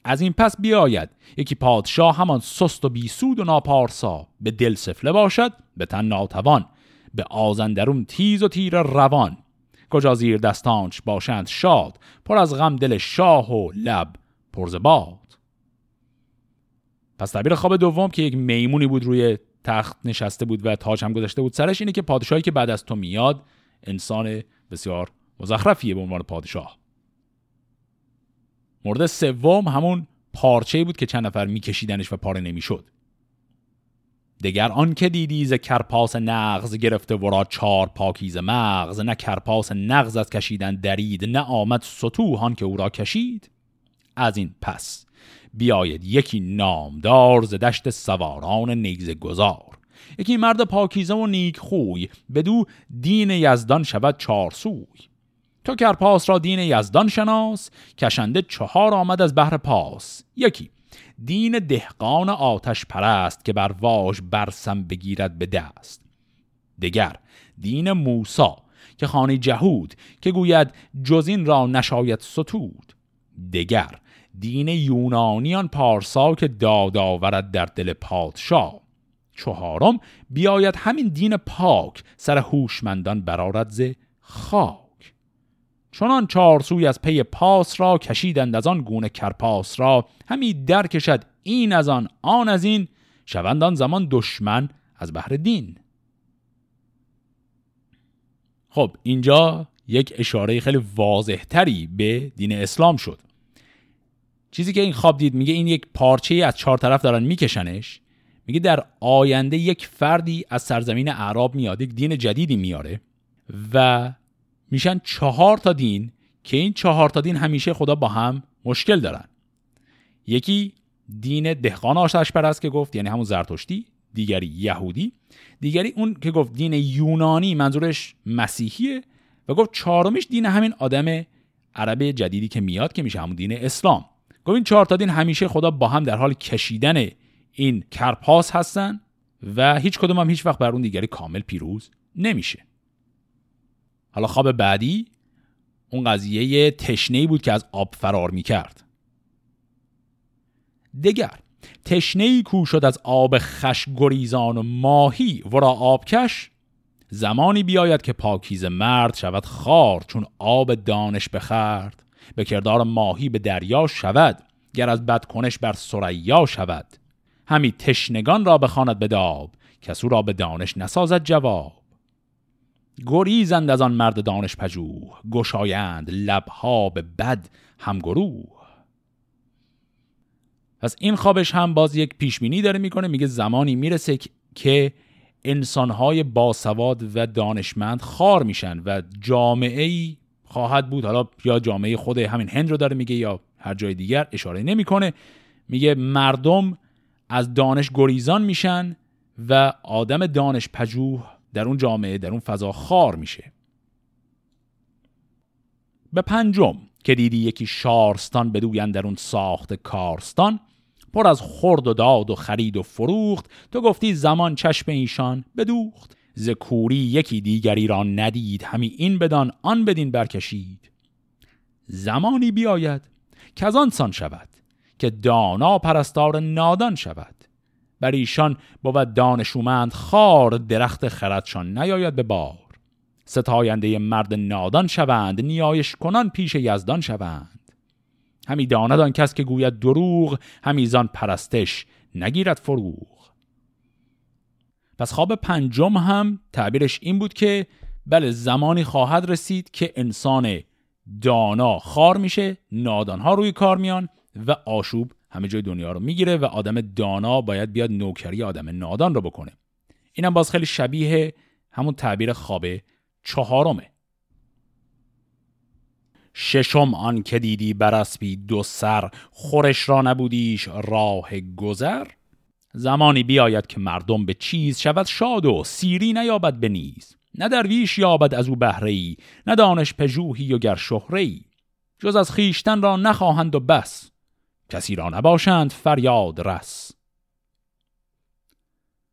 از این پس بیاید یکی پادشاه همان سست و بیسود و ناپارسا به دل سفله باشد به تن ناتوان به آزندرون تیز و تیر روان. کجا زیر دستانش باشند شاد پر از غم دل شاه و لب پرز باد. پس تعبیر خواب دوم که یک میمونی بود روی تخت نشسته بود و تاج هم گذاشته بود سرش اینه که پادشاهی که بعد از تو میاد انسان بسیار مزخرفیه به عنوان پادشاه. مورد سوم همون پارچه بود که چند نفر میکشیدنش و پاره نمی‌شد. دگر آن که دیدی ز کرپاس نغز گرفته ورا چار پاکیز مغز نه کرپاس نغز از کشیدن درید نه آمد ستوهان که او را کشید. از این پس بیاید یکی نامدار ز دشت سواران نیز گذار یکی مرد پاکیزه و نیک خوی بدو دین یزدان شود چار سوی. تو کرپاس را دین یزدان شناس کشنده چهار آمد از بحر پاس. یکی دین دهقان آتش پرست که بر واژ برسم بگیرد به دست. دگر دین موسا که خانه جهود که گوید جزین را نشاید ستود. دگر دین یونانیان پارسا که داد آورد در دل پادشاه. چهارم بیاید همین دین پاک سر هوشمندان برارد ز خاک. چنان چارسوی از پی پاس را کشیدند از آن گونه کرپاس را. همی در کشد این از آن آن از این. شوند آن زمان دشمن از بحر دین. خب اینجا یک اشاره خیلی واضح تری به دین اسلام شد. چیزی که این خواب دید میگه این یک پارچه از چهار طرف دارن میکشنش. میگه در آینده یک فردی از سرزمین اعراب میاد یک دین جدیدی میاره و میشن چهار تا دین که این چهار تا دین همیشه خدا با هم مشکل دارن. یکی دین دهقان آتش پرست که گفت یعنی همون زرتشتی دیگری یهودی دیگری اون که گفت دین یونانی منظورش مسیحیه و گفت چهارمیش دین همین آدم عرب جدیدی که میاد که میشه همون دین اسلام. گفت این چهار تا دین همیشه خدا با هم در حال کشیدن این کرپاس هستن و هیچ کدوم هم هیچ وقت بر اون دیگری کامل پیروز نمیشه. حالا خواب بعدی اون قضیه تشنه بود که از آب فرار می‌کرد. دگر تشنه کو شد از آب خش گریزان و ماهی ورا آبکش زمانی بیاید که پاکیز مرد شود خار چون آب دانش بخرد به کردار ماهی به دریا شود گر از بدکنش بر سریا شود. همی تشنگان را بخواند به داب کسو را به دانش نسازد جواب. گریزند از آن مرد دانش پژوه گشایند لبها به بد همگروه پس این خوابش هم باز یک پیشبینی داره می‌کنه میگه زمانی می‌رسه که انسانهای باسواد و دانشمند خار میشن و جامعه ای خواهد بود. حالا یا جامعه خود همین هند رو داره میگه یا هر جای دیگر اشاره نمی‌کنه. میگه مردم از دانش گریزان میشن و آدم دانش پجوه در اون جامعه در اون فضا خار میشه. به پنجم که دیدی یکی شارستان بدوین در اون ساخت کارستان پر از خرد و داد و خرید و فروخت. تو گفتی زمان چشم ایشان بدوخت. ز کوری یکی دیگری را ندید همی این بدان آن بدین برکشید. زمانی بیاید که از آن سان شود که دانا پرستار نادان شود. بر ایشان بود دانشومند خار درخت خردشان نیاید به بار. ستاینده مرد نادان شوند نیایش کنان پیش یزدان شوند. همی داند آن کس که گوید دروغ همی زان پرستش نگیرد فروغ. پس خواب پنجم هم تعبیرش این بود که بله زمانی خواهد رسید که انسان دانا خار میشه نادانها روی کار میان و آشوب همه جای دنیا رو می‌گیره و آدم دانا باید بیاد نوکری آدم نادان رو بکنه. اینم باز خیلی شبیه همون تعبیر خواب چهارمه. ششم آن که دیدی برسبی دو سر خورش را نبودیش راه گذر. زمانی بیاید که مردم به چیز شود شاد و سیری نیابد به نیز. نه درویش یابد از او بهره ای نه دانش پژوهی و گر شهره ای جز از خیشتن را نخواهند و بس. کسی را نباشند فریاد رس.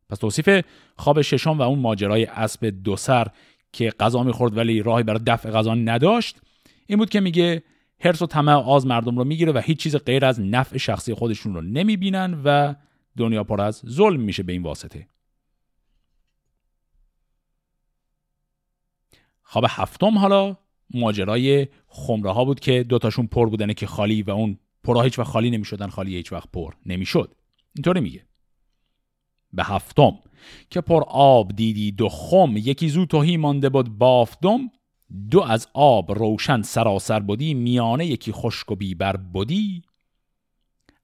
پس توصیف خواب ششم و اون ماجرای اسب دو سر که غذا می‌خورد ولی راهی برای دفع غذا نداشت این بود که میگه هرس و طمع آز مردم رو می‌گیره و هیچ چیز غیر از نفع شخصی خودشون رو نمی‌بینن و دنیا پر از ظلم میشه به این واسطه. خواب هفتم حالا ماجرای خمره ها بود که دوتاشون پر بودنه که خالی و اون پرها هیچ وقت خالی نمی‌شدن خالی هیچ وقت پر نمی‌شد. اینطوری میگه. به هفتم که پر آب دیدی دو خم یکی زو توهی مانده بود بافتم. دو از آب روشن سراسر بودی میانه یکی خشک و بیبر بودی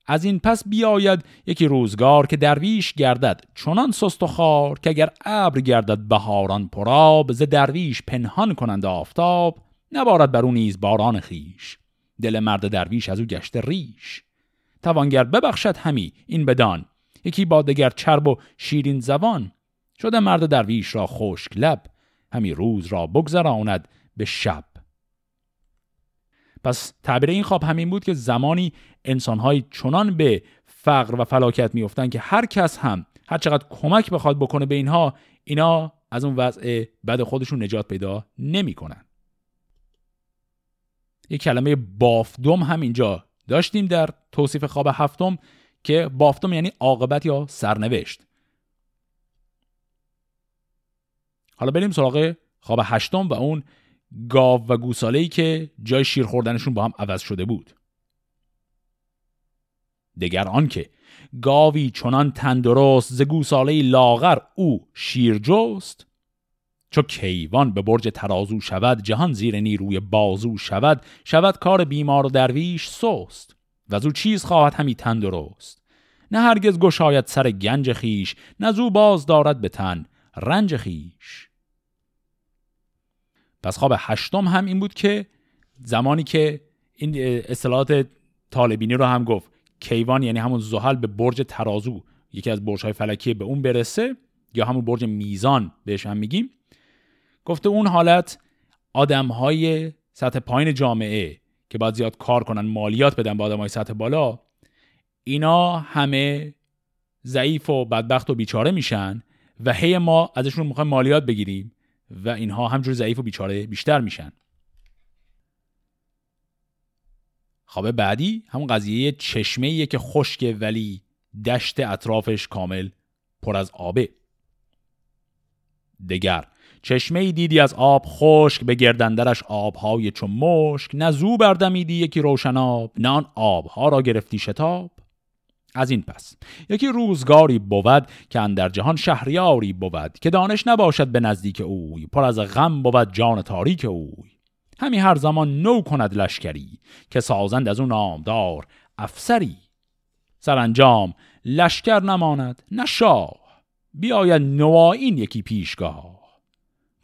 از این پس بیاید یکی روزگار که درویش گردد چنان سست و خار که اگر ابر گردد بهاران پراب ز درویش پنهان کنند آفتاب نبارد بر او نیز باران خیش دل مرد درویش از او گشته ریش. توانگر ببخشد همی این بدان. یکی با دگر چرب و شیرین زبان. شده مرد درویش را خشک لب همی روز را بگذراند به شب. پس تعبیر این خواب همین بود که زمانی انسانهایی چنان به فقر و فلاکت میفتن که هر کس هم هر چقدر کمک بخواد بکنه به اینها اینا از اون وضع بد خودشون نجات پیدا نمی‌کنن. یک کلمه بافدم هم اینجا داشتیم در توصیف خواب هفتم که بافتم یعنی عاقبت یا سرنوشت. حالا بریم سراغ خواب هشتم و اون گاو و گوساله‌ای که جای شیر خوردنشون با هم عوض شده بود. دگر آنکه گاوی چنان تندرست ز گوساله لاغر او شیر جست چو کیوان به برج ترازو شود جهان زیر نیروی بازو شود. شود کار بیمار و درویش سست. و از او چیز خواهد همی تندرست. نه هرگز گشاید سر گنج خیش نه زو باز دارد به تن رنج خیش پس خواب هشتم هم این بود که زمانی که این اصطلاحات طالبینی رو هم گفت. کیوان یعنی همون زحل به برج ترازو یکی از برج های فلکی به اون برسه یا همون برج میزان بهش هم میگیم. گفته اون حالت آدم های سطح پایین جامعه که باید زیاد کار کنن مالیات بدن به آدم های سطح بالا اینا همه ضعیف و بدبخت و بیچاره میشن و هی ما ازشون می‌خوایم مالیات بگیریم و اینها همجور ضعیف و بیچاره بیشتر میشن. خواب بعدی همون قضیه چشمه ایه که خشکه ولی دشت اطرافش کامل پر از آبه. دگر چشمه دیدی از آب خشک به گردندرش آبهای چون مشک نه زو بردمیدی یکی روشن آب نه آن آبها را گرفتی شتاب. از این پس یکی روزگاری بود که اندر جهان شهریاری بود که دانش نباشد به نزدیک اوی پر از غم بود جان تاریک اوی. همی هر زمان نو کند لشکری که سازند از اون نامدار افسری. سرانجام لشکر نماند نه شاه. بیاید نوائین یکی پیشگاه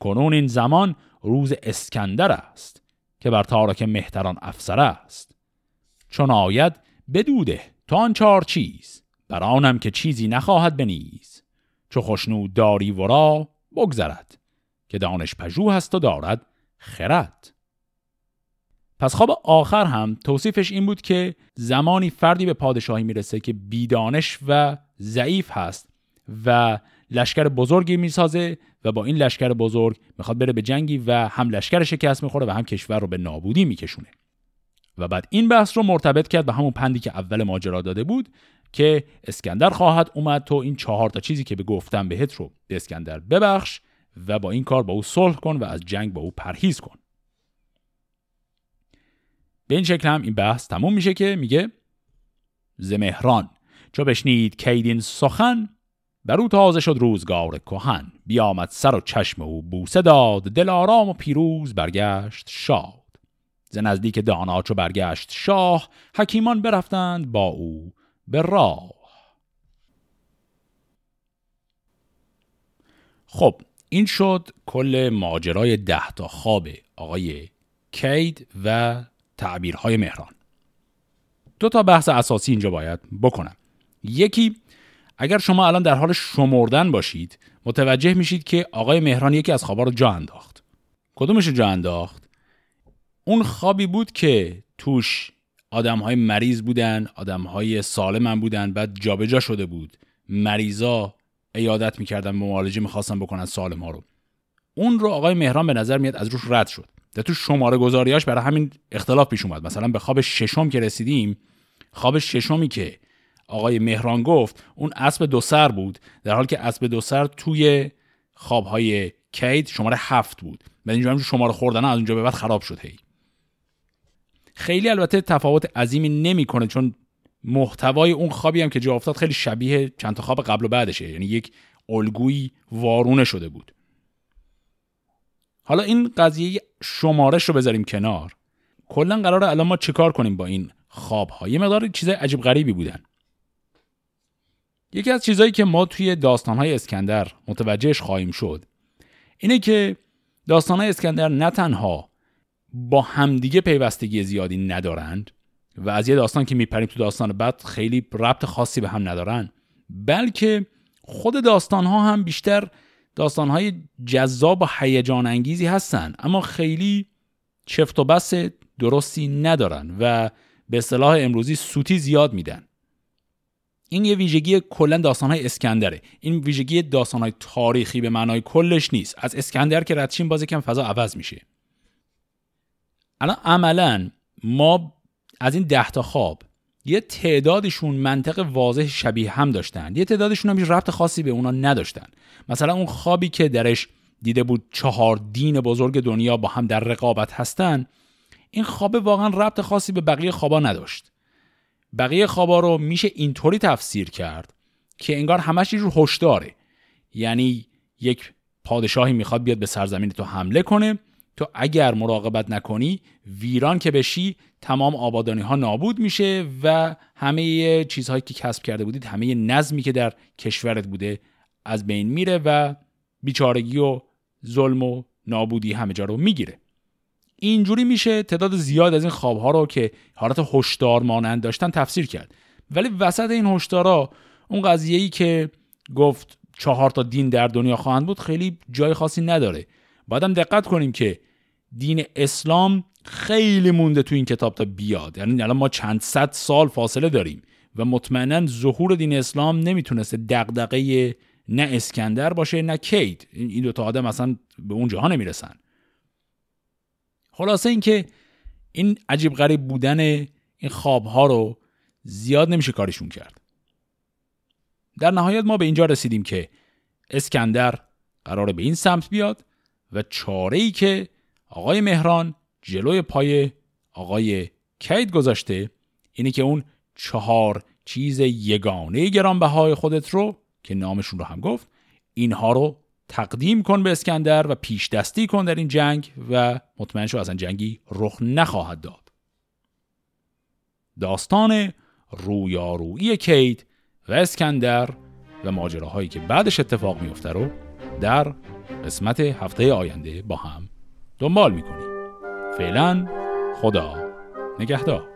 کنون این زمان روز اسکندر است که بر تارک مهتران افسر است. چون آید بدوده تا آن چهار چیز بر آنم که چیزی نخواهد بنیز. چو خوشنود داری ورا بگذرد که دانش پژوه هست و دارد خرد. پس خواب آخر هم توصیفش این بود که زمانی فردی به پادشاهی می‌رسه که بیدانش و ضعیف هست و لشکر بزرگی می‌سازه و با این لشکر بزرگ می‌خواد بره به جنگی و هم لشکر شکست می‌خوره و هم کشور رو به نابودی میکشونه. و بعد این بحث رو مرتبط کرد به همون پندی که اول ماجرا داده بود که اسکندر خواهد اومد تو این چهار تا چیزی که به گفتم بهت رو به اسکندر ببخش و با این کار با او صلح کن و از جنگ با او پرهیز کن. به این شکل هم این بحث تموم میشه که میگه زمهران چو بشنید کیدین سخن بر او تازه شد روزگار کهن. بیامد سر و چشم او بوسه داد. دل آرام و پیروز برگشت شاد. ز نزدیک دانا چو برگشت شاه حکیمان برفتند با او به راه. خب این شد کل ماجرای ده تا خواب آقای کید و تعبیرهای مهران. دو تا بحث اساسی اینجا باید بکنم. یکی اگر شما الان در حال شمردن باشید متوجه میشید که آقای مهران یکی از خوابا رو جا انداخت. کدومش جا انداخت؟ اون خوابی بود که توش آدم های مریض بودن آدم های سالم بودن بعد جابجا شده بود. مریضا ایادت می‌کردن معالجه می‌خواستن بکنن سالم ها رو. اون رو آقای مهران به نظر میاد از روش رد شد. در تو شماره گذاریاش برای همین اختلاف پیش اومد. مثلا به خواب ششم که رسیدیم خواب ششمی که آقای مهران گفت اون اسب دو سر بود در حالی که اسب دو سر توی خوابهای کید شماره هفت بود. و اینجا شماره خوردن از اونجا به بعد خراب شد هی. خیلی البته تفاوت عظیمی نمی‌کنه چون محتوای اون خوابی هم که جا افتاد خیلی شبیه چند تا خواب قبل و بعدشه یعنی یک الگویی وارونه شده بود. حالا این قضیه شمارش رو بذاریم کنار. کلا قراره الان ما چیکار کنیم با این خواب ها یه مقدار چیزای عجیب غریبی بودن. یکی از چیزهایی که ما توی داستان های اسکندر متوجهش خواهیم شد اینه که داستان های اسکندر نه تنها با همدیگه پیوستگی زیادی ندارند و از یه داستان که میپریم تو داستان بعد خیلی ربط خاصی به هم ندارن بلکه خود داستان ها هم بیشتر داستان های جذاب و هیجان انگیزی هستن اما خیلی چفت و بس درستی ندارن و به اصطلاح امروزی سوتی زیاد میدن. این یه ویژگی کلا داستان های اسکندره. این ویژگی داستان های تاریخی به معنای کلش نیست. از اسکندر که ردشیم باز کم فضا عوض میشه. الان عملا ما از این ده تا خواب یه تعدادشون منطق واضح شبیه هم داشتن. یه تعدادشون هم ربط خاصی به اونا نداشتن. مثلا اون خوابی که درش دیده بود چهار دین بزرگ دنیا با هم در رقابت هستن این خواب واقعا ربط خاصی به بقیه خوابا نداشت. بقیه خوابا رو میشه اینطوری تفسیر کرد که انگار همش یه جور هشداره. یعنی یک پادشاهی می‌خواد بیاد به سرزمین تو حمله کنه. تو اگر مراقبت نکنی ویران که بشی تمام آبادانی ها نابود میشه و همه چیزهایی که کسب کرده بودید همه نظمی که در کشورت بوده از بین میره و بیچارگی و ظلم و نابودی همه جا رو می‌گیره. اینجوری میشه تعداد زیاد از این خوابها رو که حالت هشدار مانند داشتن تفسیر کرد. ولی وسط این هشدارا اون قضیه ای که گفت چهار تا دین در دنیا خواهند بود خیلی جای خاصی نداره. بعدم دقت کنیم که دین اسلام خیلی مونده تو این کتاب تا بیاد. یعنی الان ما چند صد سال فاصله داریم و مطمئنا ظهور دین اسلام نمی‌تونسته دغدغه نه اسکندر باشه نه کیت این دو تا آدم اصلا به اون جاها نمی‌رسن. خلاصه اینکه این عجیب غریب بودن این خواب ها رو زیاد نمیشه کارشون کرد. در نهایت ما به اینجا رسیدیم که اسکندر قراره به این سمت بیاد و چاره ای که آقای مهران جلوی پای آقای کید گذاشته اینه که اون چهار چیز یگانه گرانبهای خودت رو که نامشون رو هم گفت اینها رو تقدیم کن به اسکندر و پیش دستی کن در این جنگ و مطمئن شو اصلا جنگی رخ نخواهد داد. داستان رویارویی کید و اسکندر و ماجراهایی که بعدش اتفاق میفته رو در قسمت هفته آینده با هم دنبال می‌کنیم. فعلا خدا نگهدار.